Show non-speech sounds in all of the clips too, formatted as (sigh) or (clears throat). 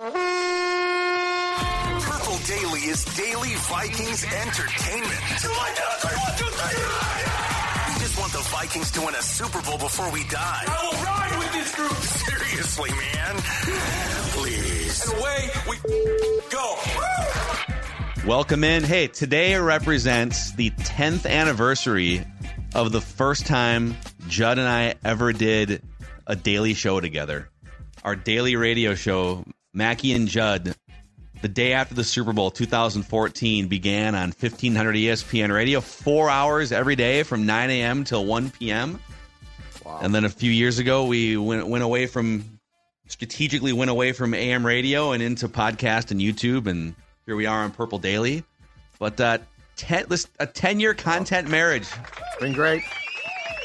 Purple Daily is daily Vikings entertainment. We just want the Vikings to win a Super Bowl before we die. I will ride with this group. Seriously, man. Please. And away we go. Welcome in. Hey, today represents the 10th anniversary of the first time Judd and I ever did a daily show together. Our daily radio show, Mackey and Judd, the day after the Super Bowl 2014 began on 1500 ESPN radio, four hours every day from 9 a.m. till 1 p.m. And then a few years ago, we went, went away from, strategically went away from AM radio and into podcast and YouTube. And here we are on Purple Daily. But uh, ten, this, a 10 year content marriage It's been great.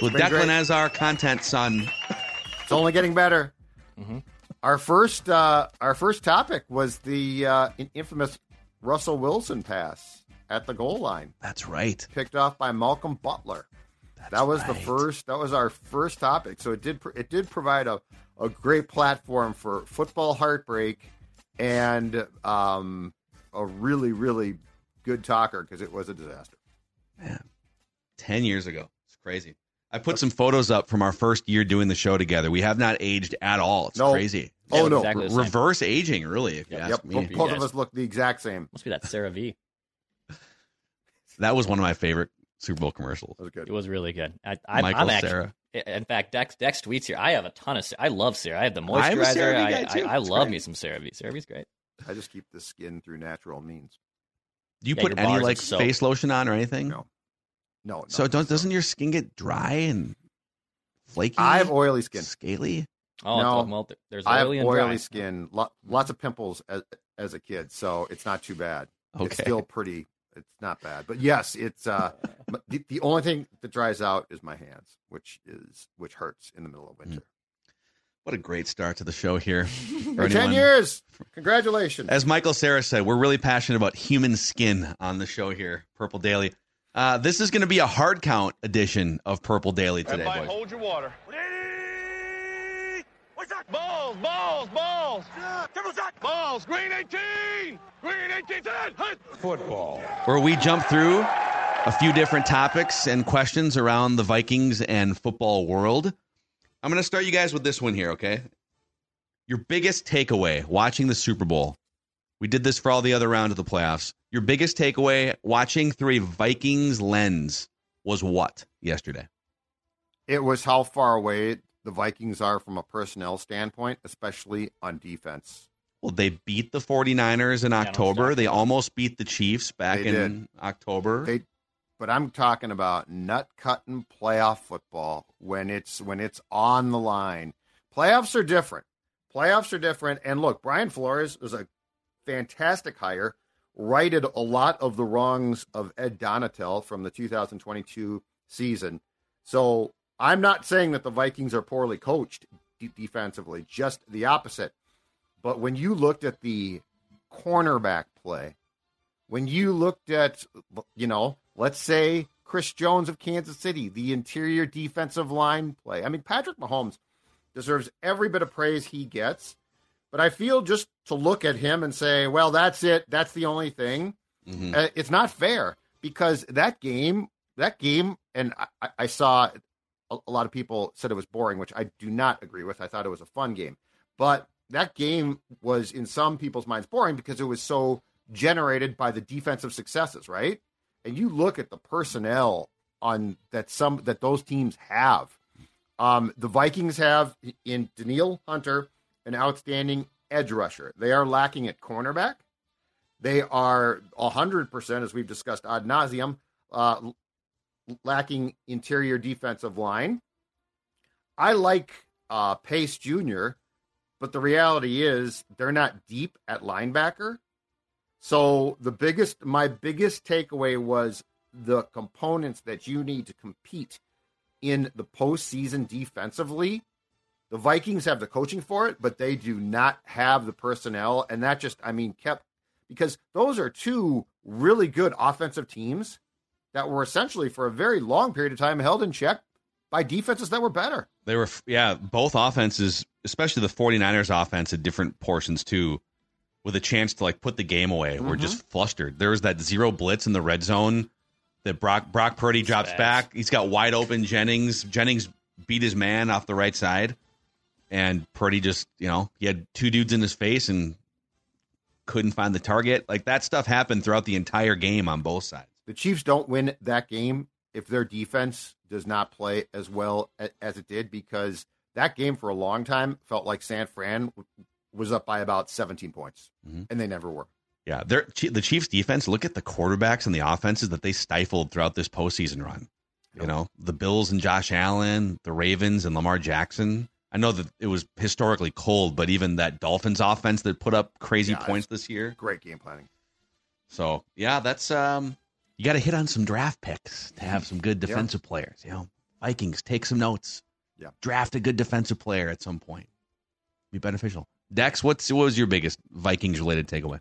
with Been Declan great. as our content son. It's only getting better. Our first, uh, our first topic was the uh, infamous Russell Wilson pass at the goal line, That's right. picked off by Malcolm Butler. that was the first. That was our first topic. So it did. It did provide a, a great platform for football heartbreak and um, a really, really good talker because it was a disaster. Man, 10 years ago. It's crazy. I put some photos up from our first year doing the show together. We have not aged at all. It's No. crazy. Oh no! exactly the same. Reverse aging, really, if you Yep. ask Yep, me. both, both of us look the exact same. Must be that CeraVe. (laughs) That was one of my favorite Super Bowl commercials. That was good. It was really good. I, I, Michael I'm actually, Sarah. In fact, Dex Dex tweets here. I have a ton of. I love Sarah. I have the I'm a moisturizer. CeraVe I, guy, too. I, I It's love great. me some CeraVe. CeraVe's great. I just keep the skin through natural means. Do you Yeah, put any like soap. face lotion on or anything? No. No. no So don't, doesn't your skin get dry and flaky? I have oily skin. Scaly? Oh No. well, there- there's I have oily and oily dry. skin. Lo- lots of pimples as as a kid, so it's not too bad. Okay. It's still pretty. It's not bad, but yes, it's uh (laughs) the, the only thing that dries out is my hands, which is which hurts in the middle of winter. What a great start to the show here. (laughs) For For ten years, congratulations. As Michael Cera said, we're really passionate about human skin on the show here, Purple Daily. Uh, this is going to be a hard count edition of Purple Daily today, boys. hold your water. What's that? Balls, balls, balls. Triple shot. Balls. Green 18. Green 18. Football. where we jump through a few different topics and questions around the Vikings and football world. I'm going to start you guys with this one here, okay? Your biggest takeaway watching the Super Bowl. We did this for all the other round of the playoffs. Your biggest takeaway watching through a Vikings lens was what yesterday? it was how far away the Vikings are from a personnel standpoint, especially on defense. Well, they beat the 49ers in October. stop They almost beat the Chiefs back They in did. October. They, but I'm talking about nut cutting playoff football when it's when it's on the line. Playoffs are different. Playoffs are different. And look, Brian Flores is a fantastic hire. Righted a lot of the wrongs of Ed Donatell from the 2022 season. So I'm not saying that the Vikings are poorly coached de- defensively, just the opposite. But when you looked at the cornerback play, when you looked at, you know, let's say Chris Jones of Kansas City, the interior defensive line play. I mean, Patrick Mahomes deserves every bit of praise he gets, but I feel just to look at him and say, well, that's it. That's the only thing. Mhm. Uh, it's not fair because that game, that game, and I, I saw a, a lot of people said it was boring, which I do not agree with. I thought it was a fun game, but that game was in some people's minds boring because it was so generated by the defensive successes, right? And you look at the personnel on that some that those teams have. Um, the Vikings have in Danielle Hunter an outstanding edge rusher. They are lacking at cornerback. They are 100%, as we've discussed ad nauseum, uh, lacking interior defensive line. I like uh, Pace Jr., but the reality is they're not deep at linebacker. So the biggest, my biggest takeaway was the components that you need to compete in the postseason defensively. The Vikings have the coaching for it, but they do not have the personnel. And that just, I mean, kept because those are two really good offensive teams that were essentially for a very long period of time held in check by defenses that were better. They were, yeah, both offenses, especially the 49ers offense at different portions too, with a chance to like put the game away, mm-hmm. were just flustered. There was that zero blitz in the red zone that Brock Brock Purdy drops back. He's got wide open Jennings. Jennings beat his man off the right side, and Purdy just you know he had two dudes in his face and couldn't find the target. Like that stuff happened throughout the entire game on both sides. The Chiefs don't win that game if their defense does not play as well as it did because that game for a long time felt like San Fran was up by about 17 points, mm-hmm. and they never were. Yeah, the Chiefs' defense. Look at the quarterbacks and the offenses that they stifled throughout this postseason run. Yep. You know, the Bills and Josh Allen, the Ravens and Lamar Jackson. I know that it was historically cold, but even that Dolphins offense that put up crazy yeah, points this year. Great game planning. So yeah, that's um, you got to hit on some draft picks to have some good defensive yeah. players. You know, Vikings take some notes. Yeah, draft a good defensive player at some point. Be beneficial. Dex, what's what was your biggest Vikings related takeaway?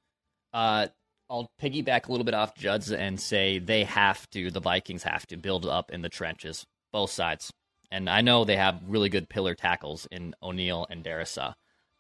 Uh, I'll piggyback a little bit off Judd's and say they have to, the Vikings have to build up in the trenches, both sides. And I know they have really good pillar tackles in O'Neill and Darrisaw.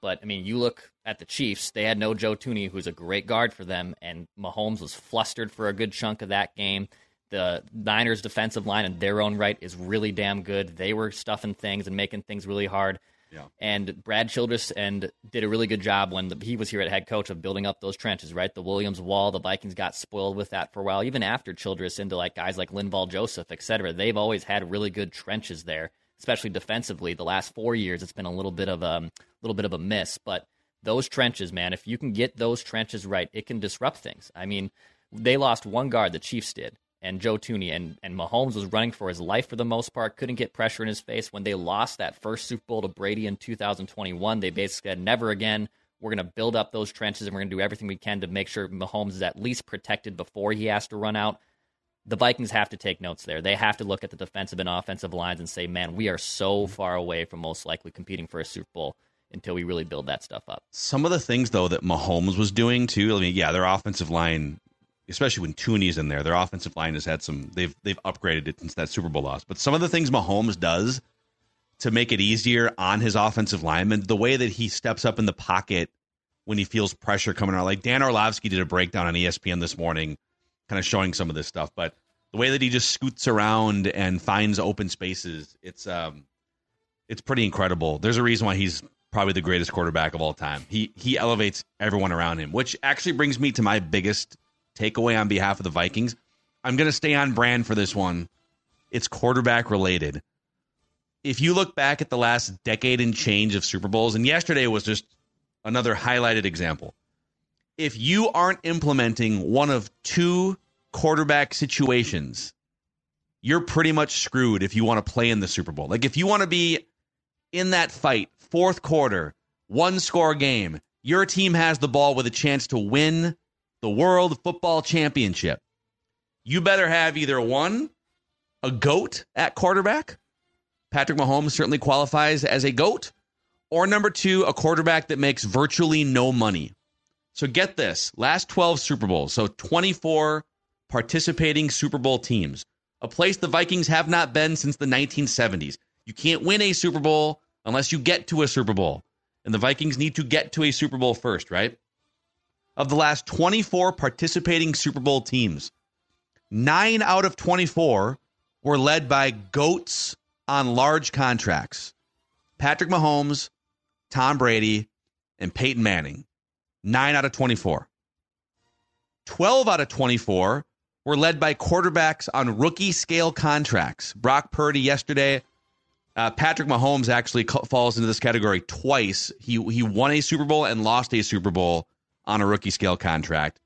But I mean, you look at the Chiefs; they had no Joe Thuney, who's a great guard for them, and Mahomes was flustered for a good chunk of that game. The Niners' defensive line, in their own right, is really damn good. They were stuffing things and making things really hard. Yeah. And Brad Childress and did a really good job when the, he was here at head coach of building up those trenches, right? The Williams wall, the Vikings got spoiled with that for a while. Even after Childress into like guys like Linval Joseph, et cetera, they've always had really good trenches there especially defensively. The last four years, it's been a little bit of a um, little bit of a miss. But those trenches, man, if you can get those trenches right, it can disrupt things. I mean, they lost one guard, the Chiefs did, and Joe Thuney, and and Mahomes was running for his life for the most part. Couldn't get pressure in his face. When they lost that first Super Bowl to Brady in 2021, they basically said, "Never again." We're going to build up those trenches and we're going to do everything we can to make sure Mahomes is at least protected before he has to run out the Vikings have to take notes there. They have to look at the defensive and offensive lines and say, man, we are so mm-hmm. far away from most likely competing for a Super Bowl until we really build that stuff up. Some of the things, though, that Mahomes was doing too. I mean, yeah, their offensive line, especially when Thuney's in there, their offensive line has had some. They've they've upgraded it since that Super Bowl loss. But some of the things Mahomes does to make it easier on his offensive lineman, the way that he steps up in the pocket when he feels pressure coming out, like Dan Orlovsky did a breakdown on ESPN this morning kind of showing some of this stuff. But the way that he just scoots around and finds open spaces, it's um, it's pretty incredible. There's a reason why he's probably the greatest quarterback of all time. He he elevates everyone around him, which actually brings me to my biggest takeaway on behalf of the Vikings. I'm going to stay on brand for this one. It's quarterback related. If you look back at the last decade and change of Super Bowls, and yesterday was just another highlighted example if you aren't implementing one of two quarterback situations, you're pretty much screwed if you want to play in the Super Bowl. Like if you want to be in that fight, fourth quarter, one score game, your team has the ball with a chance to win the World Football Championship. You better have either one, a GOAT at quarterback. Patrick Mahomes certainly qualifies as a GOAT. Or number two, a quarterback that makes virtually no money. So get this last 12 Super Bowls, so 24 participating Super Bowl teams, a place the Vikings have not been since the 1970s. You can't win a Super Bowl unless you get to a Super Bowl. And the Vikings need to get to a Super Bowl first, right? Of the last 24 participating Super Bowl teams, nine out of 24 were led by GOATs on large contracts Patrick Mahomes, Tom Brady, and Peyton Manning. 9 out of 24. 12 out of 24 were led by quarterbacks on rookie scale contracts. Brock Purdy yesterday. Uh, Patrick Mahomes actually falls into this category twice. He he won a Super Bowl and lost a Super Bowl on a rookie scale contract.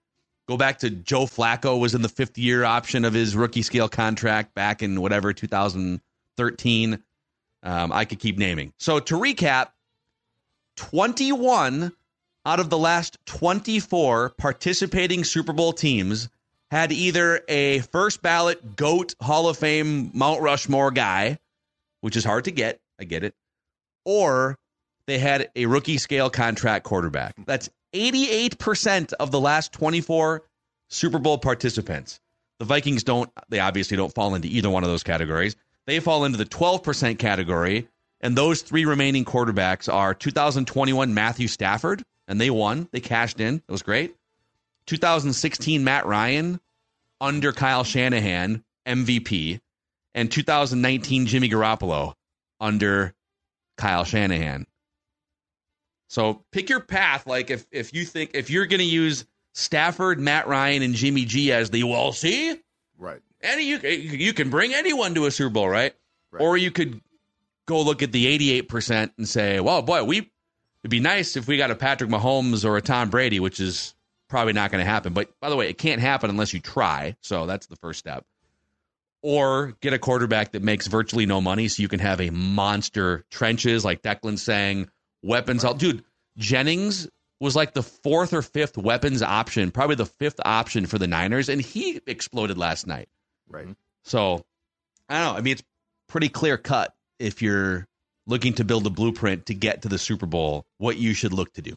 Go back to Joe Flacco was in the fifth year option of his rookie scale contract back in whatever 2013. Um, I could keep naming. So to recap, 21 out of the last 24 participating Super Bowl teams had either a first ballot GOAT Hall of Fame Mount Rushmore guy, which is hard to get, I get it, or they had a rookie scale contract quarterback. That's 88% of the last 24 Super Bowl participants. The Vikings don't, they obviously don't fall into either one of those categories. They fall into the 12% category. And those three remaining quarterbacks are 2021 Matthew Stafford, and they won. They cashed in. It was great. 2016 Matt Ryan under Kyle Shanahan, MVP. And 2019 Jimmy Garoppolo under Kyle Shanahan. So pick your path. Like if if you think if you're going to use Stafford, Matt Ryan, and Jimmy G as the well, see, right? Any you you can bring anyone to a Super Bowl, right? right? Or you could go look at the 88 percent and say, well, boy, we it'd be nice if we got a Patrick Mahomes or a Tom Brady, which is probably not going to happen. But by the way, it can't happen unless you try. So that's the first step. Or get a quarterback that makes virtually no money so you can have a monster trenches like Declan saying weapons. Right. Dude, Jennings was like the fourth or fifth weapons option, probably the fifth option for the Niners, and he exploded last night. Right. Mm-hmm. So I don't know. I mean, it's pretty clear cut if you're looking to build a blueprint to get to the Super Bowl, what you should look to do.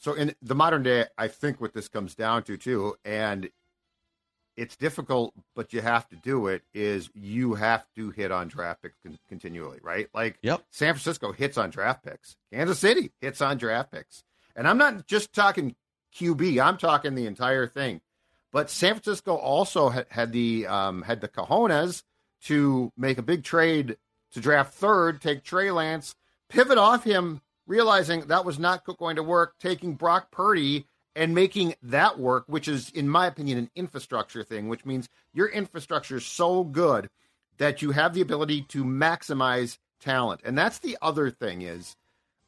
So, in the modern day, I think what this comes down to, too, and it's difficult, but you have to do it. Is you have to hit on draft picks con- continually, right? Like, yep. San Francisco hits on draft picks, Kansas City hits on draft picks, and I'm not just talking QB. I'm talking the entire thing. But San Francisco also had, had the um, had the cojones to make a big trade to draft third, take Trey Lance, pivot off him, realizing that was not going to work, taking Brock Purdy and making that work, which is, in my opinion, an infrastructure thing, which means your infrastructure is so good that you have the ability to maximize talent. And that's the other thing is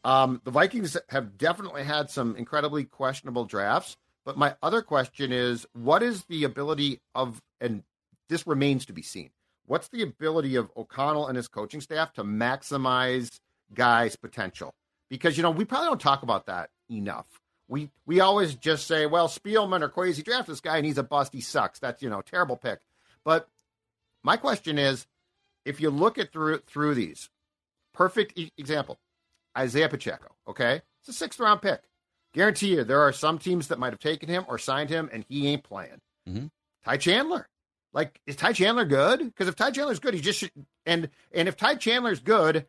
um, the Vikings have definitely had some incredibly questionable drafts. But my other question is, what is the ability of, and this remains to be seen, what's the ability of O'Connell and his coaching staff to maximize guys' potential? Because, you know, we probably don't talk about that enough we we always just say, well, Spielman or Kwesi draft this guy and he's a bust. He sucks. That's you know terrible pick. But my question is, if you look at through through these, perfect e- example, Isaiah Pacheco. Okay, it's a sixth round pick. Guarantee you, there are some teams that might have taken him or signed him, and he ain't playing. Mm-hmm. Ty Chandler, like, is Ty Chandler good? Because if Ty Chandler's good, he just should, and and if Ty Chandler's good,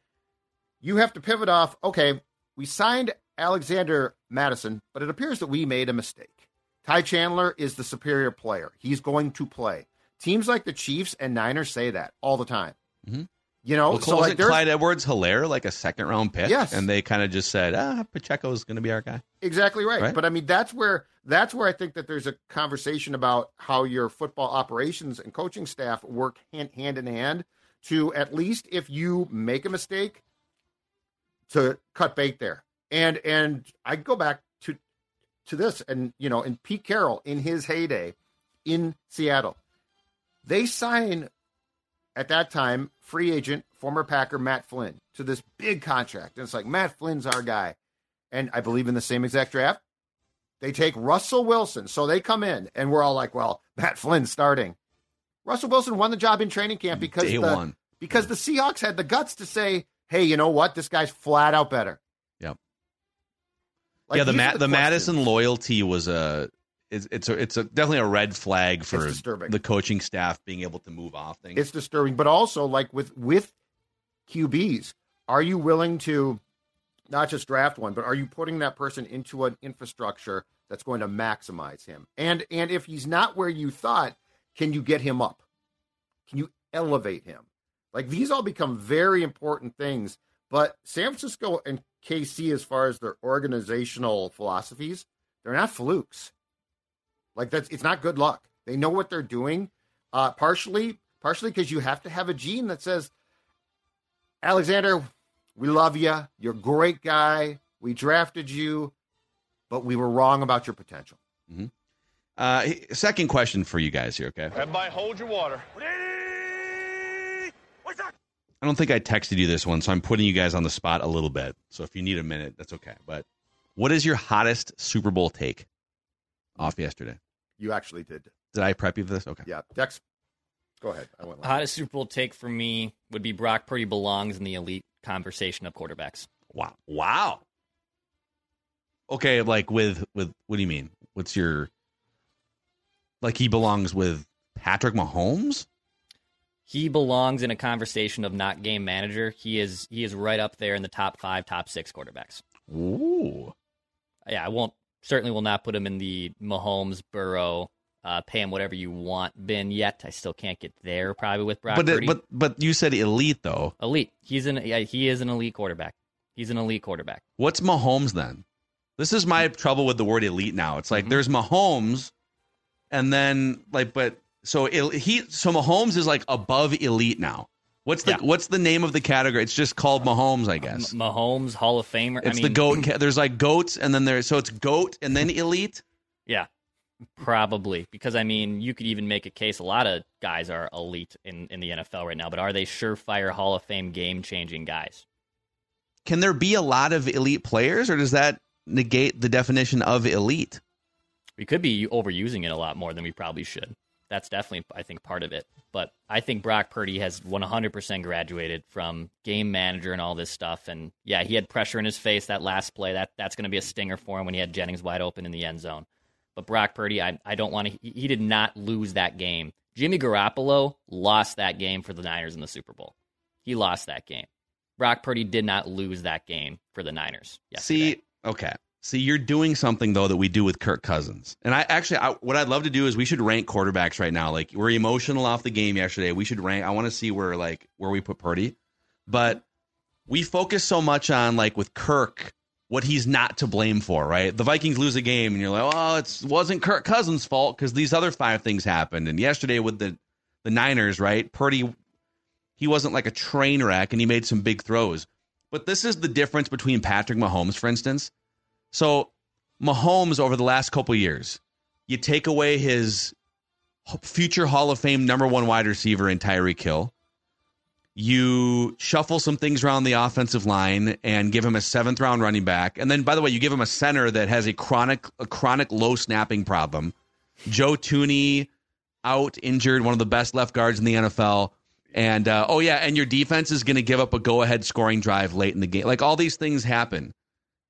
you have to pivot off. Okay, we signed Alexander Mattison, but it appears that we made a mistake. Ty Chandler is the superior player. He's going to play. Teams like the Chiefs and Niners say that all the time. Mm-hmm. You know, well, so like Clyde Edwards Helaire like a second round pick? Yes. And they kind of just said, ah, Pacheco's going to be our guy. Exactly right. right. But I mean, that's where that's where I think that there's a conversation about how your football operations and coaching staff work hand, hand in hand to at least if you make a mistake, to cut bait there and and I go back to to this, and you know, and Pete Carroll in his heyday in Seattle, they sign at that time free agent former Packer Matt Flynn to this big contract, and it's like Matt Flynn's our guy, and I believe in the same exact draft. They take Russell Wilson, so they come in, and we're all like, "Well, (laughs) Matt Flynn starting." Russell Wilson won the job in training camp mm, because Day the, one. because the Seahawks had the guts to say, "Hey, you know what? This guy's flat out better." Like, yeah, the Ma- are the Mattison loyalty was a it's it's a, it's a, definitely a red flag for the coaching staff being able to move off things. It's disturbing, but also like with with QBs, are you willing to not just draft one, but are you putting that person into an infrastructure that's going to maximize him? And and if he's not where you thought, can you get him up? Can you elevate him? Like these all become very important things. But San Francisco and KC, as far as their organizational philosophies, they're not flukes. Like that's it's not good luck. They know what they're doing. Uh, partially, partially because you have to have a gene that says, Alexander, we love you. You're a great guy. We drafted you, but we were wrong about your potential. Uh, second question for you guys here, okay? Everybody hold your water. I don't think I texted you this one, so I'm putting you guys on the spot a little bit. So if you need a minute, that's okay. But what is your hottest Super Bowl take off yesterday? You actually did. Did I prep you for this? Okay. Yeah, Dex, go ahead. I went. last. Hottest Super Bowl take for me would be Brock Purdy belongs in the elite conversation of quarterbacks. Wow. Wow. Okay, like with with what do you mean? What's your like he belongs with Patrick Mahomes? He belongs in a conversation of not game manager. He is he is right up there in the top five, top six quarterbacks. Ooh. Yeah, I won't certainly will not put him in the Mahomes, Burrow, uh, pay him whatever you want bin yet. I still can't get there probably with Brock But Purdy. but but you said elite though. elite. He's an yeah, he is an elite quarterback. He's an elite quarterback. What's Mahomes then? This is my trouble with the word elite now. It's Mm-hmm. like there's Mahomes, and then like, but so el- he so Mahomes is like above elite now. What's the Yeah. what's the name of the category? It's just called Mahomes, I guess. Mahomes, Hall of Famer. it's I mean, the goat. There's like goats, and then there's so it's goat and then elite. Yeah, probably because I mean you could even make a case. A lot of guys are elite in in the NFL right now, but are they surefire Hall of Fame game changing guys? Can there be a lot of elite players, or does that negate the definition of elite? We could be overusing it a lot more than we probably should. That's definitely, I think, part of it. But I think Brock Purdy has 100% graduated from game manager and all this stuff. And yeah, he had pressure in his face that last play. That that's going to be a stinger for him when he had Jennings wide open in the end zone. But Brock Purdy, I, I don't want to. He, he did not lose that game. Jimmy Garoppolo lost that game for the Niners in the Super Bowl. He lost that game. Brock Purdy did not lose that game for the Niners. Yesterday. See, okay. See, you're doing something though that we do with Kirk Cousins, and I actually, I, what I'd love to do is we should rank quarterbacks right now. Like we're emotional off the game yesterday. We should rank. I want to see where like where we put Purdy, but we focus so much on like with Kirk what he's not to blame for. Right? The Vikings lose a game, and you're like, oh, it wasn't Kirk Cousins' fault because these other five things happened. And yesterday with the the Niners, right? Purdy, he wasn't like a train wreck, and he made some big throws. But this is the difference between Patrick Mahomes, for instance. So Mahomes over the last couple years, you take away his future Hall of Fame number one wide receiver in Tyreek Hill. You shuffle some things around the offensive line and give him a seventh round running back. And then by the way, you give him a center that has a chronic a chronic low snapping problem. Joe Thuney out injured, one of the best left guards in the NFL. And uh, oh yeah, and your defense is going to give up a go ahead scoring drive late in the game. Like all these things happen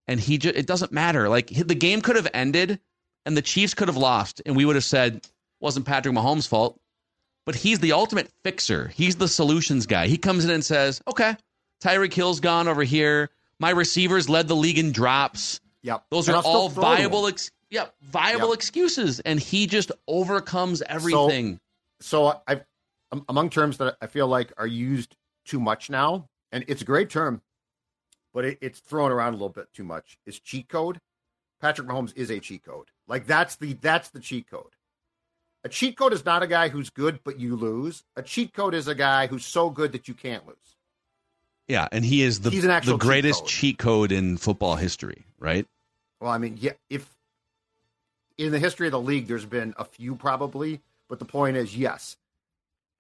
and he just it doesn't matter. Like the game could have ended and the Chiefs could have lost and we would have said wasn't Patrick Mahomes' fault. But he's the ultimate fixer. He's the solutions guy. He comes in and says, "Okay, Tyreek Hill's gone over here. My receivers led the league in drops. Yep. Those And are all viable ex- yep, viable Yep. excuses and he just overcomes everything. So I, am among terms that I feel like are used too much now, and it's a great term, but it, it's thrown around a little bit too much. Is cheat code? Patrick Mahomes is a cheat code. Like that's the that's the cheat code. A cheat code is not a guy who's good but you lose. A cheat code is a guy who's so good that you can't lose. yeah, and he is the He's an actual the cheat greatest code. cheat code in football history, right? Well, I mean, yeah, if in the history of the league, there's been a few probably, but the point is, yes,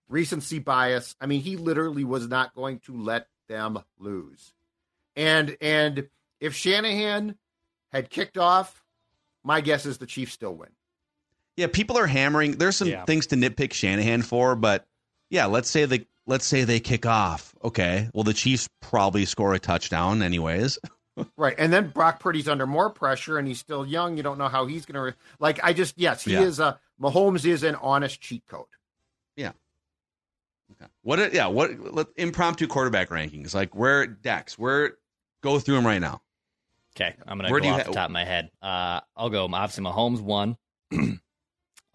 recency bias. I mean, he literally was not going to let them lose, and and if Shanahan had kicked off, my guess is the Chiefs still win. Yeah, people are hammering. There's some Yeah. things to nitpick Shanahan for, but yeah, let's say they let's say they kick off. Okay, well the Chiefs probably score a touchdown anyways. (laughs) right. And then Brock Purdy's under more pressure, and he's still young. You don't know how he's going to re- like. I just yes, he Yeah. is a Mahomes is an honest cheat code. Okay. What? are- Yeah. What? Let, impromptu quarterback rankings. Like where Dex? Where? Go through them right now. Okay, I'm gonna Where go do you off ha- the top of my head. Uh, I'll go. Obviously, Mahomes one. (clears throat)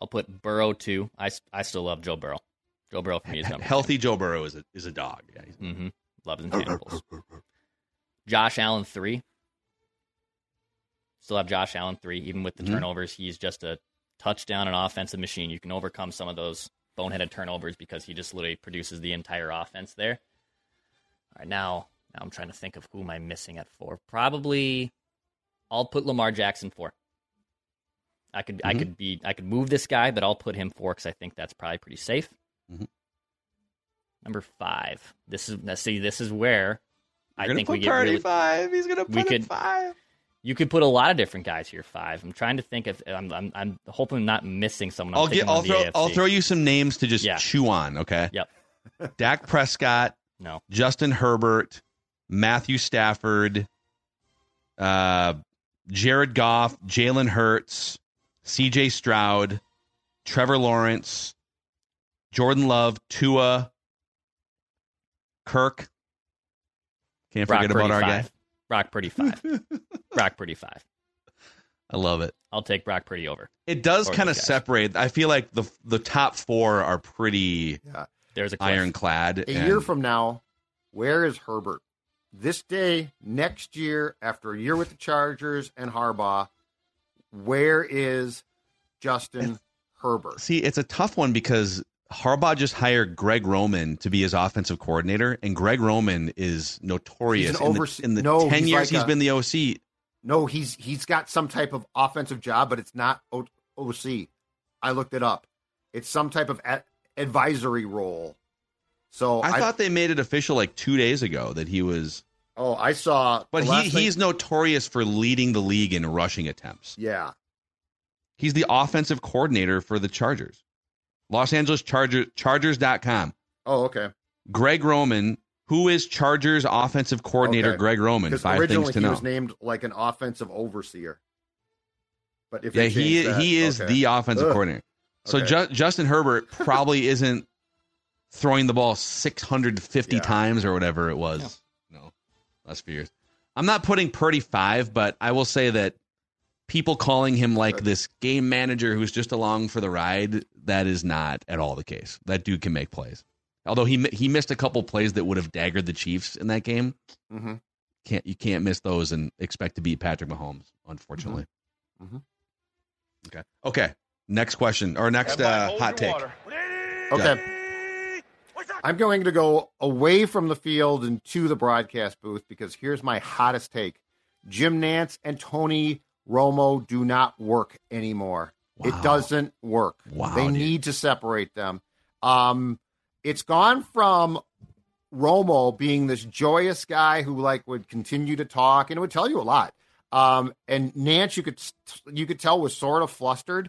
I'll put Burrow two. I, I still love Joe Burrow. Joe Burrow for me is (laughs) number Healthy Joe Burrow is a is a dog. Yeah. he's- two. hmm Love his (laughs) intangibles. Josh Allen three. Still have Josh Allen three, even with the Mhm. turnovers. He's just a touchdown and offensive machine. You can overcome some of those boneheaded turnovers because he just literally produces the entire offense there. All right, now I'm trying to think of who am I missing at four. Probably I'll put Lamar Jackson four. I could I Mhm. could be I could move this guy, but I'll put him four because I think that's probably pretty safe. Mhm. Number five. This is now see this is where I You're gonna think put we get Purdy really, five. He's gonna put we him could- five. you could put a lot of different guys here. Five. I'm trying to think if I'm I'm, I'm hoping I'm not missing someone. I'm I'll get. thinking I'll throw. I'll throw you some names to just Yeah. chew on. Okay. Yep. Dak Prescott, No. Justin Herbert, Matthew Stafford, uh, Jared Goff, Jalen Hurts, C.J. Stroud, Trevor Lawrence, Jordan Love, Tua, Kirk. Can't Brock forget Purdy about our five. guy. Brock Purdy five. (laughs) Brock Purdy five. I love it. I'll take Brock Purdy over. It does kind of separate. I feel like the the top four are pretty Yeah. There's a cliff. ironclad. A and- year from now, where is Herbert? This day next year, after a year with the Chargers and Harbaugh, where is Justin Herbert? See, it's a tough one because Harbaugh just hired Greg Roman to be his offensive coordinator, and Greg Roman is notorious He's an in the, in the no, ten he's years like he's a- been the OC. No, he's he's got some type of offensive job, but it's not o- OC. I looked it up. It's some type of advisory role. So I, thought they made it official like two days ago that he was, Oh, I saw. but he thing- he's notorious for leading the league in rushing attempts. yeah. He's the offensive coordinator for the Chargers. Los Angeles Charger Chargers.com. Oh, okay. Greg Roman, who is Chargers offensive coordinator Okay. Greg Roman? Five originally things to he know. was named like an offensive overseer. But if Yeah, he that- he is okay. the offensive Ugh. coordinator. So Okay. Ju- Justin Herbert probably isn't throwing the ball 650 Yeah. times or whatever it was. No, last few years. I'm not putting Purdy five, but I will say that people calling him like this game manager who's just along for the ride, that is not at all the case. That dude can make plays. Although he he missed a couple plays that would have daggered the Chiefs in that game. Mhm. Can't you can't miss those and expect to beat Patrick Mahomes, unfortunately. Mhm. Okay. Okay. Next question or next uh, hot take. water. Okay. I'm going to go away from the field and to the broadcast booth because here's my hottest take. Jim Nantz and Tony Romo do not work anymore. It doesn't work. Wow, they dude. need to separate them. Um, it's gone from Romo being this joyous guy who like would continue to talk and it would tell you a lot. Um, and Nance, you could you could tell was sort of flustered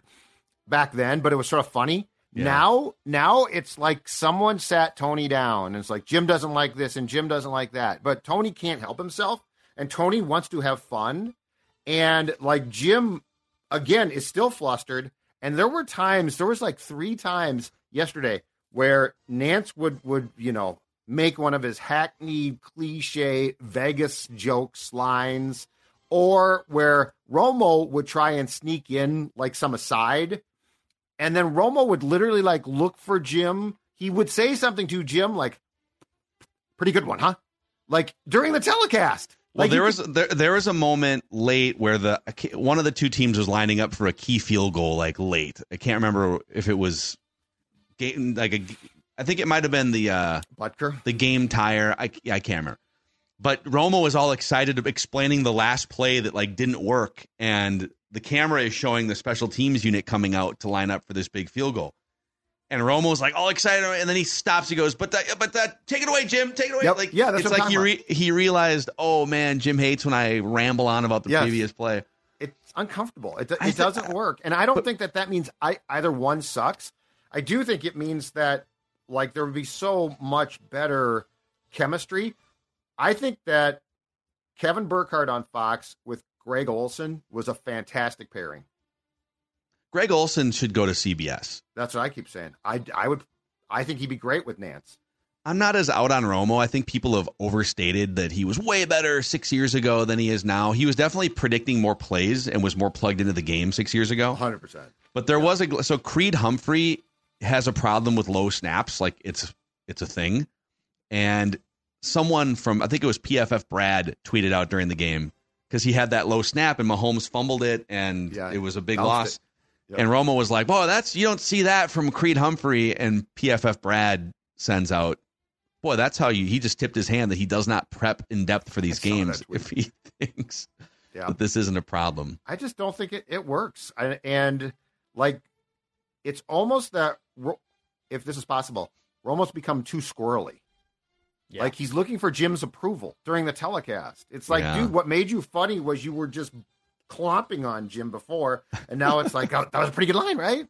back then, but it was sort of funny. Yeah. Now, now it's like someone sat Tony down and it's like Jim doesn't like this and Jim doesn't like that, but Tony can't help himself and Tony wants to have fun. And like Jim, again, is still flustered. And there were times, there was like three times yesterday where Nantz would would you know make one of his hackneyed cliche Vegas jokes lines, or where Romo would try and sneak in like some aside, and then Romo would literally like look for Jim. He would say something to Jim like, "Pretty good one, huh?" Like during the telecast. Well, Like, there was there, there was a moment late where the one of the two teams was lining up for a key field goal like late. I can't remember if it was game like a I think it might have been the uh Butker. the game tire. I I can't remember. But Romo was all excited explaining the last play that like didn't work and the camera is showing the special teams unit coming out to line up for this big field goal. And Romo's like all excited, and then he stops. He goes, "But that, but that, take it away, Jim. Take it away." Yep. Like, Yeah, that's it's like he re- he realized, oh man, Jim hates when I ramble on about the Yes. previous play. it's uncomfortable. It, it I doesn't work, and I don't think that that means I either one sucks. I do think it means that like there would be so much better chemistry. I think that Kevin Burkhardt on Fox with Greg Olsen was a fantastic pairing. Greg Olsen should go to CBS. That's what I keep saying. I, I would, I think he'd be great with Nantz. I'm not as out on Romo. I think people have overstated that he was way better six years ago than he is now. He was definitely predicting more plays and was more plugged into the game six years ago. 100%. But there was a so Creed Humphrey has a problem with low snaps, like it's it's a thing. And someone from I think it was PFF Brad tweeted out during the game because he had that low snap and Mahomes fumbled it and Yeah, it was a big loss. Yep. And Romo was like, "Boy, that's you don't see that from Creed Humphrey." And PFF Brad sends out, "Boy, that's how you." He just tipped his hand that he does not prep in depth for these I games if he (laughs) thinks Yeah. that this isn't a problem. I just don't think it, it works. I, and like, it's almost that if this is possible, we're almost become too squirrely. Yeah. Like he's looking for Jim's approval during the telecast. It's like, Yeah. dude, what made you funny was you were just clomping on Jim before, and now it's like, (laughs) oh, that was a pretty good line, right?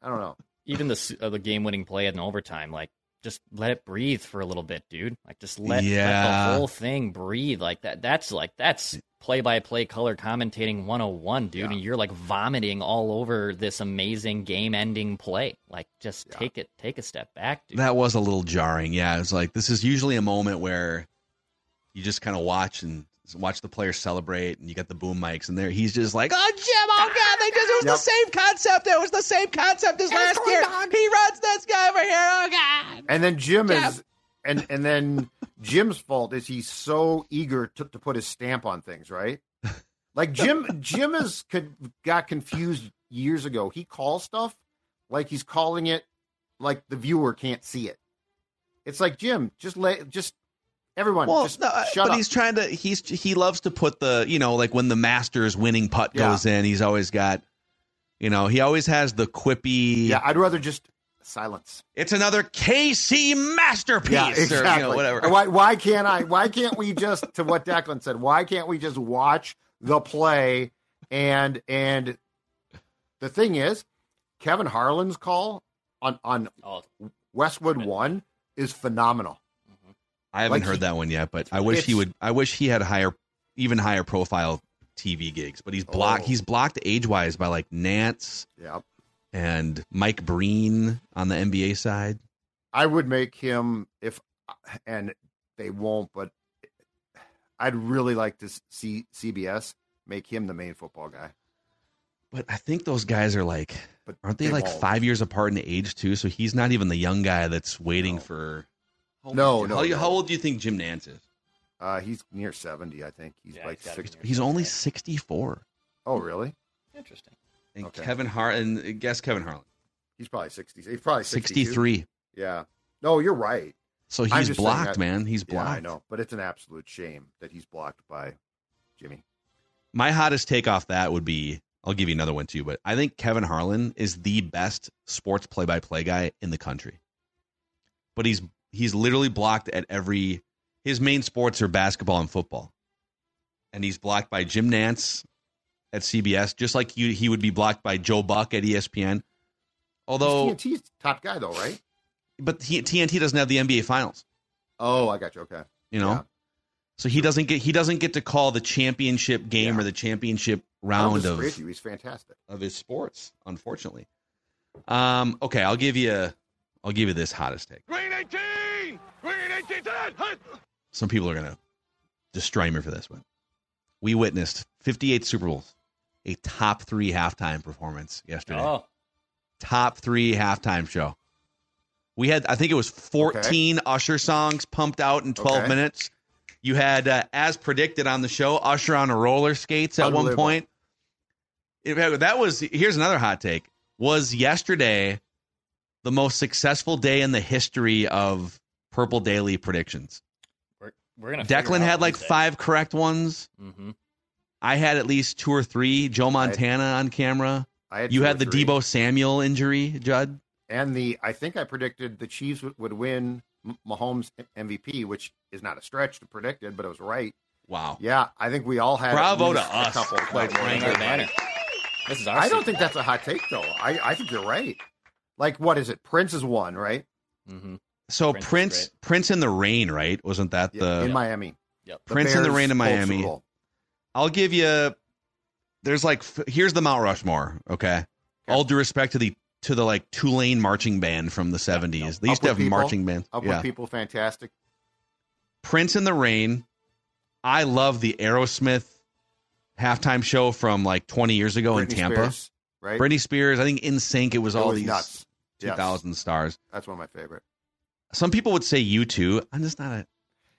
I don't know. even the uh, the game winning play in overtime, like just let it breathe for a little bit, dude. Like just let, let the whole thing breathe. Like that. That's like that's play by play color commentating 101, dude. Yeah. And you're like vomiting all over this amazing game ending play. Like just Yeah. take it, take a step back, dude. That was a little jarring. Yeah, it's like this is usually a moment where you just kind of watch and watch the players celebrate, and you got the boom mics, and there he's just like, "Oh, Jim! Oh God! They just it was Yep. the same concept. It was the same concept as last year. He runs this guy over here. Oh God!" And then Jim Jim. is, and and then (laughs) Jim's fault is he's so eager to, to put his stamp on things, right? (laughs) Like Jim, Jim is could got confused years ago. He calls stuff like he's calling it like the viewer can't see it. It's like Jim, just let just everyone Well, just no, shut but up. he's trying to. He's he loves to put the you know like when the Masters winning putt Yeah. goes in, he's always got. You know, he always has the quippy. yeah, I'd rather just silence. It's another KC masterpiece, Yeah, or exactly. you know, whatever. Why why can't I? Why can't we just to what Declan said? Why can't we just watch the play and and the thing is, Kevin Harlan's call on on Oh, Westwood One is phenomenal. I haven't Like heard he- that one yet, but I wish he would. I wish he had higher, even higher profile TV gigs. But he's blocked. Oh. He's blocked age wise by like Nantz Yeah, and Mike Breen on the NBA side. I would make him if, and they won't, but I'd really like to see CBS make him the main football guy. But I think those guys are like, But aren't they, like won't. five years apart in age too? So he's not even the young guy that's waiting No. for. How No, no, How, no. how old do you think Jim Nantz is? Uh, he's near seventy, I think. He's Yeah, like he's gotta be sixty. He's only sixty four. Oh, really? interesting. And Okay. Kevin Hart and guess Kevin Harlan He's probably sixty. He's probably 62. sixty three. Yeah. No, you're right. So he's blocked, that- man. He's Yeah, blocked. I know, but it's an absolute shame that he's blocked by Jimmy. My hottest take off that would be I'll give you another one too, but I think Kevin Harlan is the best sports play by play guy in the country. But he's he's literally blocked at every his main sports are basketball and football. And he's blocked by Jim Nantz at CBS, just like you, he would be blocked by Joe Buck at ESPN. Although, He's TNT's top guy, though, right? but he, TNT doesn't have the NBA Finals, Oh, I got you. Okay. you know. Yeah. So he doesn't get he doesn't get to call the championship game Yeah. or the championship round of with you. He's fantastic. of his sports, unfortunately. Um, okay, I'll give you I'll give you this hottest take. Green 18! Green 18 10! Hut! Some people are gonna destroy me for this one. We witnessed 58 Super Bowls, a top three halftime performance yesterday. Oh, Top three halftime show. We had, I think it was 14 Usher songs pumped out in 12 Okay. minutes. You had, uh, as predicted on the show, Usher on roller skates at one point. It- that was, here's another hot take. Was yesterday the most successful day in the history of Purple Daily predictions? we're, we're gonna. Declan had like five correct ones. Mm-hmm. I had at least two or three. Joe Montana on camera. I had You had the three. Deebo Samuel injury, Judd. and the. I think I predicted the Chiefs would, would win M- Mahomes MVP, which is not a stretch to predict it, but it was right. Wow. Yeah, I think we all had. Bravo to a us, couple quite that. Our right. This is our. I don't secret. think that's a hot take, though. I, I think you're right. Like, what is it? Prince is one, right? Mhm. So Prince Prince. Prince in the Rain, right? Wasn't that Yeah, the? in Miami. Yep. The Prince in the Bears Rain in Miami. Bowl. I'll give you. There's like f- here's the Mount Rushmore. Okay, all due respect to the to the like Tulane marching band from the 70s. They used to Upward have People, marching bands. Upward Yeah. people, fantastic. Prince in the Rain. I love the Aerosmith halftime show from like 20 years ago in Britney Tampa. Spears, right? Britney Spears. I think In Sync. It was It all was these nuts. Yes. 2000 stars. That's one of my favorite. Some people would say U2. I'm just not a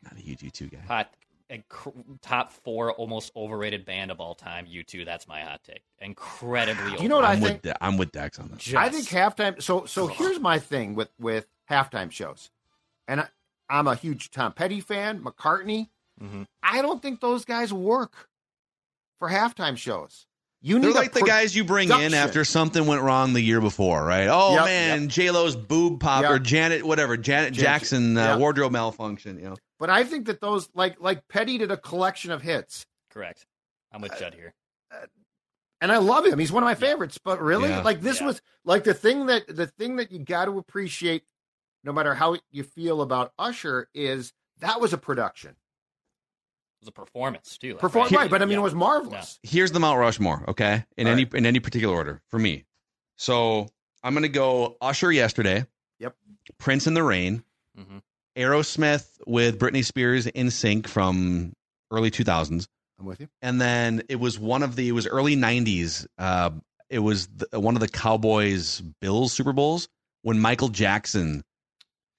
not a U2 guy. Hot, inc- top four almost overrated band of all time. U2. That's my hot take. Incredibly. You know what I I'm think? with De- I'm with Dex on that. Just, I think halftime. So so here's my thing with with halftime shows, and I, I'm a huge Tom Petty fan. McCartney. Mhm. I don't think those guys work for halftime shows. You need They're a like the guys you bring in after something went wrong the year before, right? Oh Yep, man, J Lo's boob pop Yep. or Janet, whatever, Janet Jan- Jackson uh, yeah. wardrobe malfunction. You know, But I think that those like like Petty did a collection of hits, correct. I'm with Judd here. and I love him. He's one of my favorites. But really, Yeah. like this Yeah. was like the thing that the thing that you got to appreciate, no matter how you feel about Usher, is that was a production. It was a performance too. like, Perform right, but I mean Yeah. it was marvelous. here's the Mount Rushmore, okay? In All any right. in any particular order for me. So I'm gonna go Usher yesterday. Yep. Prince in the Rain. Mhm. Aerosmith with Britney Spears NSYNC from early 2000s. I'm with you. and then it was one of the it was early 90s uh it was the, one of the cowboys bills super bowls when michael jackson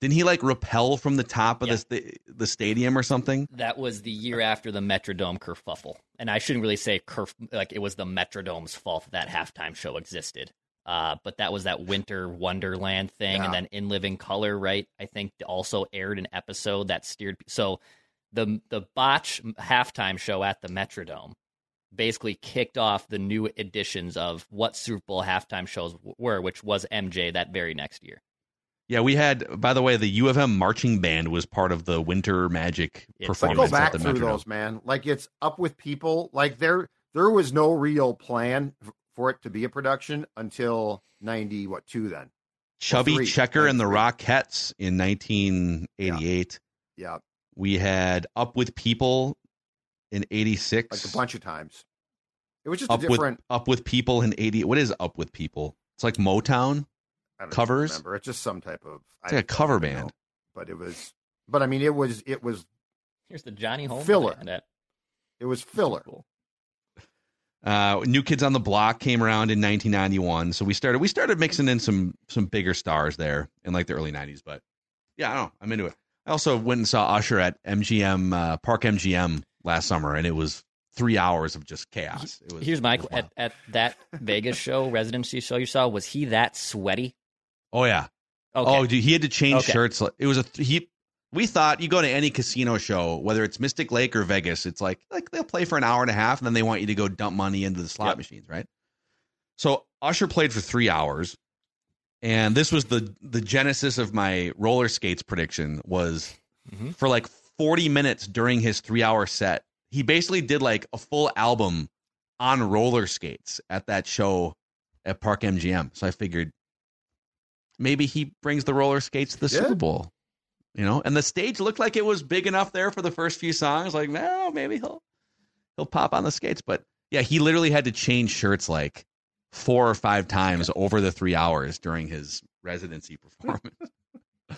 didn't he like repel from the top of Yeah. the, sta- the stadium or something That was the year after the Metrodome kerfuffle, and I shouldn't really say kerf like it was the Metrodome's fault that halftime show existed. Uh, but that was that Winter Wonderland thing, Yeah. and then In Living Color, right? I think also aired an episode that steered. So the the botch halftime show at the Metrodome basically kicked off the new editions of what Super Bowl halftime shows were, which was MJ that very next year. Yeah we had by the way the u of m marching band was part of the winter magic It's- performance go back at the through Metrodome. those, man. Like it's up with people. Like there, there was no real plan for it to be a production until ninety what two then. chubby three, checker and the rockettes in 1988 Yeah, we had up with people in 86 like a bunch of times. It was just up a different. with up with people in 80 what is up with people it's like motown covers? Remember, it's just some type of. It's I like a cover even know. band. But it was. But I mean, it was. It was. Here's the Johnny Holmes Filler. band at It was filler. Super uh new kids on the block came around in 1991 so we started we started mixing in some some bigger stars there in like the early 90s but yeah i don't know i'm into it i also went and saw usher at mgm uh, park mgm last summer and it was three hours of just chaos it was, Here's my it was wild. at, at that Vegas show, residency show you saw. Was he that sweaty? Oh yeah Okay. Oh, dude, he had to change Okay. shirts. It was a he. We thought you go to any casino show, whether it's Mystic Lake or Vegas, it's like like they'll play for an hour and a half, and then they want you to go dump money into the slot Yep. machines, right? So Usher played for three hours, and this was the the genesis of my roller skates prediction. Was Mhm. for like forty minutes during his three hour set, he basically did like a full album on roller skates at that show at Park MGM. So I figured maybe he brings the roller skates to the Yeah. Super Bowl. You know, and the stage looked like it was big enough there for the first few songs. Like, no, maybe he'll he'll pop on the skates. But yeah, he literally had to change shirts like four or five times over the three hours during his residency (laughs) performance.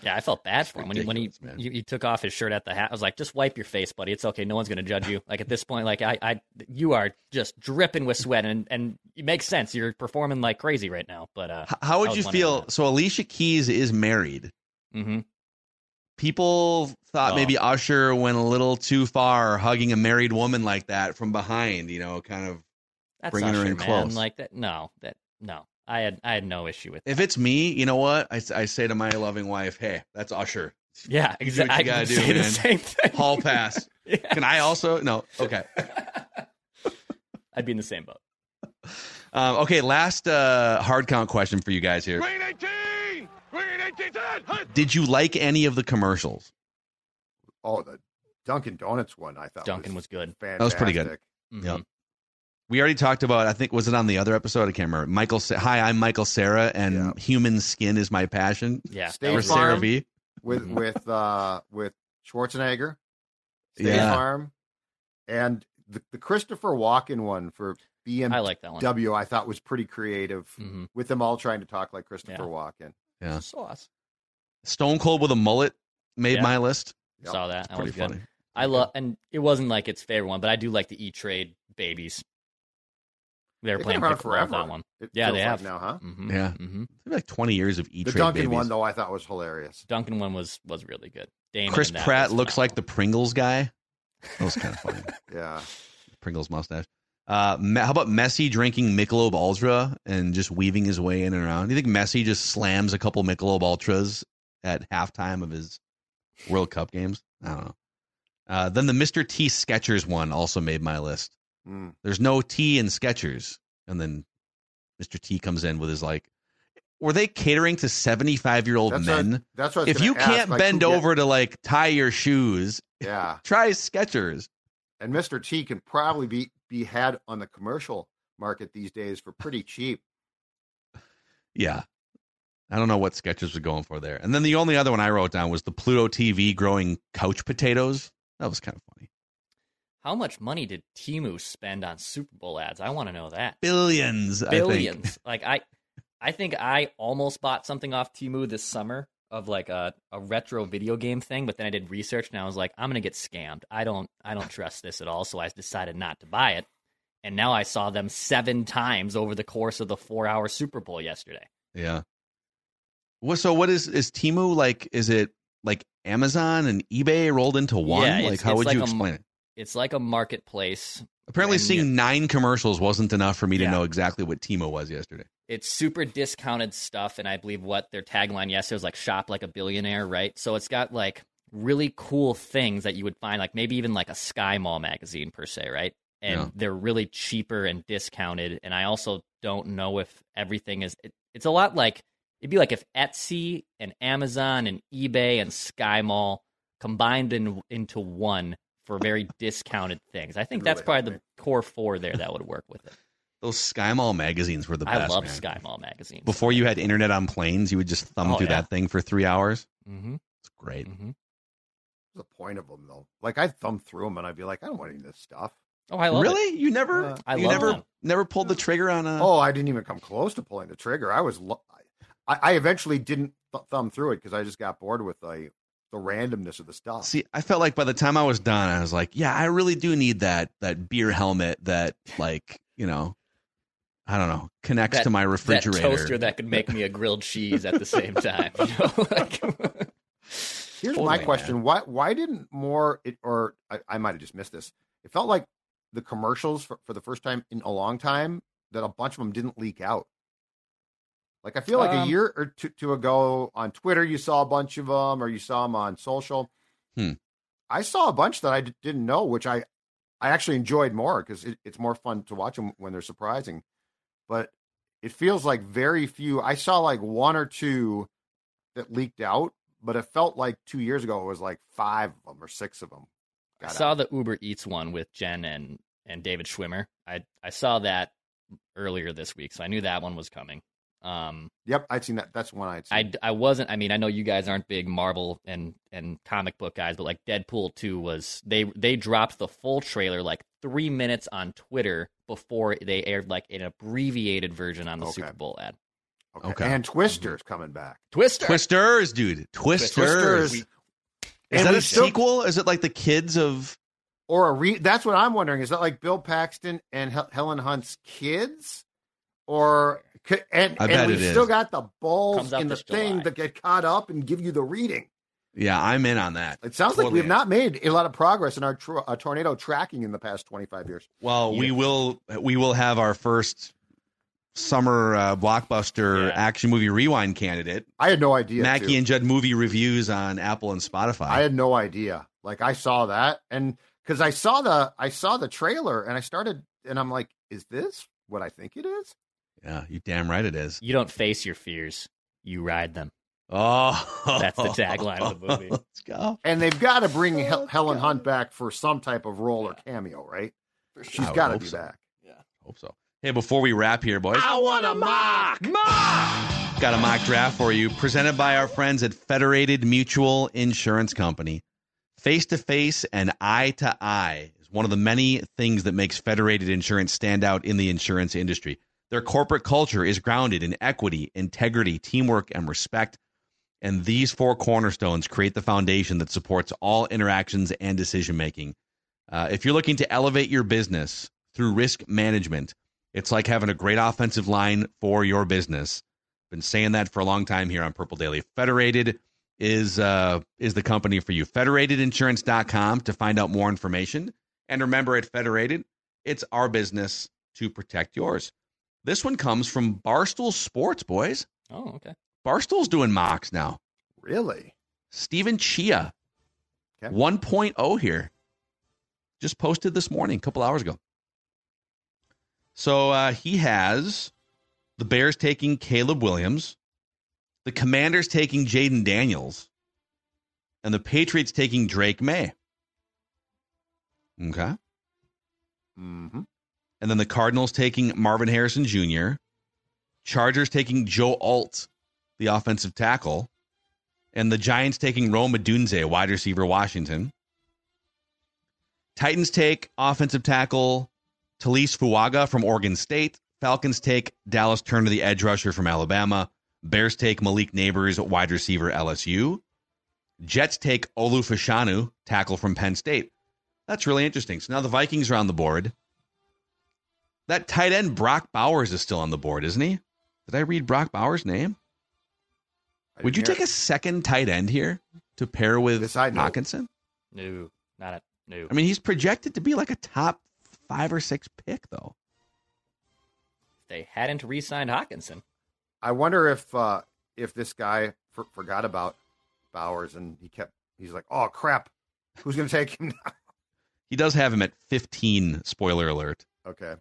Yeah, I felt bad for him when he when he, he he took off his shirt at the hat. I was like, just wipe your face, buddy. It's okay. No one's gonna judge you. Like at this point, like I, I you are just dripping with sweat, and and it makes sense. You're performing like crazy right now. But uh, How would you feel? So Alicia Keys is married. hmm People thought Oh. maybe Usher went a little too far, hugging a married woman like that from behind. You know, kind of. that's Bringing her in man. close. Like that. No, that no. I had I had no issue with. It. If it's me, you know what? I, I say to my loving wife, "Hey, that's Usher. Yeah, You do what exactly. you gotta could do, say the man. same thing. Hall (laughs) pass. Yeah. Can I also? No. Okay. (laughs) I'd be in the same boat. (laughs) Um, okay. Last uh, hard count question for you guys here. Green 18! Green 18 Did you like any of the commercials? Oh, the Dunkin' Donuts one I thought Dunkin' was good. fantastic. That was pretty good. Mhm. Yep. We already talked about. I think was it on the other episode? I can't remember. Michael. Sa- Hi, I'm Michael Cera, and Yeah. human skin is my passion. Yeah, State Or. CeraVe with Mhm. with uh with Schwarzenegger. State Yeah. Farm, and the, the Christopher Walken one for BMW. I like that one. I thought was pretty creative, Mhm. with them all trying to talk like Christopher Yeah. Walken. Yeah. Sauce. Stone Cold with a mullet made Yeah. my list. Yep. Saw that. That Pretty was good. funny. I love, and it wasn't like its favorite one, but I do like the E Trade babies. They were They've playing been around pickleball forever. that one. It Yeah, feels they like have now, huh? hmm Yeah. hmm Maybe like 20 years of E The Trade Dunkin' babies. one though, I thought was hilarious. Dunkin' one was was really good. Damon Chris in that Pratt was looks like the phenomenal. Pringles guy. That was kind of funny. (laughs) Yeah, Pringles mustache. Uh, Me- how about Messi drinking Michelob Ultra and just weaving his way in and around? Do you think Messi just slams a couple Michelob Ultras at halftime of his World Cup games? I don't know. Uh, then the Mr. T Skechers one also made my list. Mm. There's no T in Skechers, and then Mr. T comes in with his like, were they catering to 75 year old that's men? What, that's what. If you ask, can't like, bend over to like tie your shoes, yeah, (laughs) try Skechers. and Mr. T can probably be be had on the commercial market these days for pretty cheap. Yeah. I don't know what Skechers was going for there. And then the only other one I wrote down was the Pluto TV growing couch potatoes. That was kind of funny. How much money did Temu spend on Super Bowl ads? I want to know that. Billions, I. Billions. like I, I think I almost bought something off Temu this summer of like a, a retro video game thing, but then I did research and I was like, I'm gonna get scammed. I don't I don't trust this at all, so I decided not to buy it. And now I saw them seven times over the course of the four hour Super Bowl yesterday. Yeah. Well, so what is is Temu like? Is it like Amazon and eBay rolled into one? Yeah, like how would like you a- explain it? It's like a marketplace. Apparently, seeing nine commercials wasn't enough for me to know exactly what Temu was yesterday. It's super discounted stuff, and I believe what their tagline yesterday was like "shop like a billionaire," right? So it's got like really cool things that you would find, like maybe even like a Sky Mall magazine per se, right? And Yeah. they're really cheaper and discounted. And I also don't know if everything is. It, it's a lot like it'd be like if Etsy and Amazon and eBay and Sky Mall combined in, into one for very discounted things. I think that's probably the core four there that would work with it. (laughs) Those Sky Mall magazines were the best. I love man. Sky Mall magazines. Before you had internet on planes, you would just thumb Oh, through yeah. that thing for three hours. Mm-hmm. It's great. Mm-hmm. The point of them though? Like I'd thumb through them and I'd be like, I don't want any of this stuff. Oh, I love it. really? You never? Uh, I you love never? them. Never pulled the trigger on a? Oh, I didn't even come close to pulling the trigger. I was, lo- I, I eventually didn't th- thumb through it because I just got bored with the the randomness of the stuff. See, I felt like by the time I was done, I was like, yeah, I really do need that that beer helmet that like you know, I don't know, connects That- to my That refrigerator. toaster that could make me a grilled cheese at the same (laughs) time. You know? Like- (laughs) Here's Totally, my man. question: Why why didn't more? It, or I, I might have just missed this. It felt like the commercials for, for the first time in a long time that a bunch of them didn't leak out. Like I feel like a Um, year or two, two ago on Twitter, you saw a bunch of them, or you saw them on social. Hmm. I saw a bunch that I d- didn't know, which I I actually enjoyed more because it, it's more fun to watch them when they're surprising. But it feels like very few. I saw like one or two that leaked out, but it felt like two years ago it was like five of them or six of them. I saw out. the Uber Eats one with Jen and and David Schwimmer. I I saw that earlier this week, so I knew that one was coming. Um, Yep, I'd seen that. That's one I'd seen. I, I wasn't. I mean, I know you guys aren't big Marvel and and comic book guys, but like Deadpool two was they they dropped the full trailer like three minutes on Twitter before they aired like an abbreviated version on the Okay. Super Bowl ad. okay. okay. And Twister's coming back. Twister. Twisters, dude. Twisters. Twisters. Is that a still- sequel? Is it like the kids of? Or a re that's what I'm wondering. Is that like Bill Paxton and Hel- Helen Hunt's kids? Or could, and, I and we've it is. still got the balls in the thing July. that get caught up and give you the reading. Yeah, I'm in on that. It sounds like we've in. not made a lot of progress in our tr- uh, tornado tracking in the past 25 years. Well, we will. We will have our first summer uh, blockbuster Yeah. action movie rewind candidate. I had no idea. Mackey too. and Judd movie reviews on Apple and Spotify. I had no idea. Like I saw that, and because I saw the I saw the trailer, and I started, and I'm like, is this what I think it is? Yeah, you damn right it is. You don't face your fears; you ride them. Oh, That's the tagline of the (laughs) movie. Let's go. And they've got to bring Hel- Helen Hunt back for some type of role or cameo, right? She's I would got to be so. back. Yeah, hope so. Hey, before we wrap here, boys, I want a mock. mock. got a mock draft for you, presented by our friends at Federated Mutual Insurance Company. Face to face and eye to eye is one of the many things that makes Federated Insurance stand out in the insurance industry. Their corporate culture is grounded in equity, integrity, teamwork, and respect. And these four cornerstones create the foundation that supports all interactions and decision making. Uh, if you're looking to elevate your business through risk management, it's like having a great offensive line for your business. Been saying that for a long time here on Purple Daily. Federated is uh, is the company for you. Federatedinsurance.com to find out more information. And remember, at Federated, it's our business to protect yours. This one comes from Barstool Sports, boys. Oh, okay. Barstool's doing mocks now. Really? Steven Cheah, Okay. 1.0 here. Just posted this morning, a couple hours ago. So uh, he has the Bears taking Caleb Williams, the Commanders taking Jayden Daniels, and the Patriots taking Drake Maye. Okay. Mm-hmm. And then the Cardinals taking Marvin Harrison Jr., Chargers taking Joe Alt, the offensive tackle, and the Giants taking Rome Odunze, wide receiver, Washington. Titans take offensive tackle Taliese Fuaga from Oregon State. Falcons take Dallas Turner, the edge rusher from Alabama. Bears take Malik Nabers, wide receiver, LSU. Jets take Olu Fashanu, tackle from Penn State. That's really interesting. So now the Vikings are on the board. That tight end Brock Bowers is still on the board, isn't he? Did I read Brock Bowers' name? Would you didn't take a second tight end here to pair with This I know. Hockenson? No, not a no. I mean, he's projected to be like a top five or six pick, though. If they hadn't re-signed Hockenson. I wonder if uh, if this guy for, forgot about Bowers and he kept. He's like, oh crap, who's going to take him now? He does have him at 15, spoiler alert. Okay.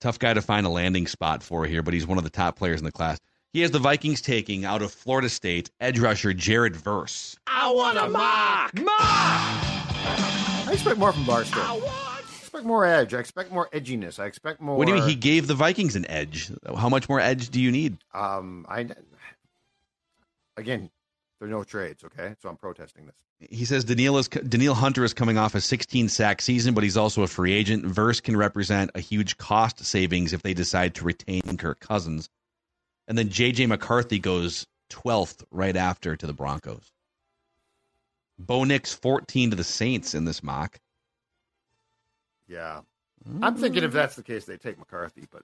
Tough guy to find a landing spot for here, but he's one of the top players in the class. He has the Vikings taking out of Florida State edge rusher Jared Verse. I want a mock. Mock. I expect more from Barstow. I expect more edge. I expect more edginess. I expect more. What do you mean? He gave the Vikings an edge. How much more edge do you need? Um, I again, there are no trades. Okay, so I'm protesting this. He says Danielle is Danielle Hunter is coming off a 16 sack season, but he's also a free agent. Verse can represent a huge cost savings if they decide to retain Kirk Cousins. And then JJ McCarthy goes 12th right after to the Broncos. Bo Nix 14 to the Saints in this mock. Yeah, mm-hmm. I'm thinking if that's the case, they take McCarthy. But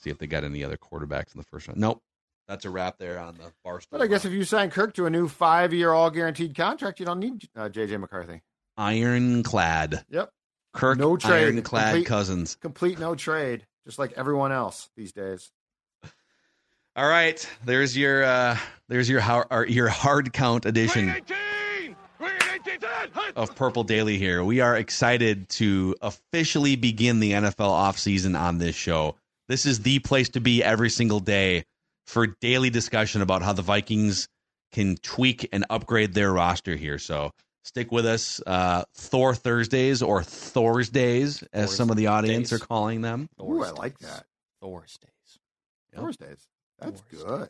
See if they got any other quarterbacks in the first round. Nope. That's a wrap there on the Barstool. but I guess if you sign Kirk to a new five year all guaranteed contract, you don't need uh, JJ McCarthy. ironclad. Yep, Kirk No trade. ironclad Complete- Cousins. complete no trade, just like everyone else these days. All right, there's your uh there's your har- your hard count edition. Green 18. Green 18. Hey. of Purple Daily here. We are excited to officially begin the NFL offseason on this show. This is the place to be every single day for daily discussion about how the Vikings can tweak and upgrade their roster here. So stick with us. Uh, Thor Thursdays or Thorsdays, as some of the audience are calling them. Ooh, I like that. Thursdays. Yep. Thursdays. That's Thursdays. good.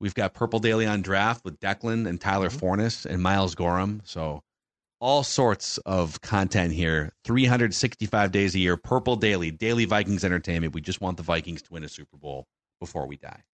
We've got Purple Daily on draft with Declan and Tyler Forness and Miles Gorham. So all sorts of content here. 365 days a year. Purple Daily, daily Vikings entertainment. We just want the Vikings to win a Super Bowl before we die.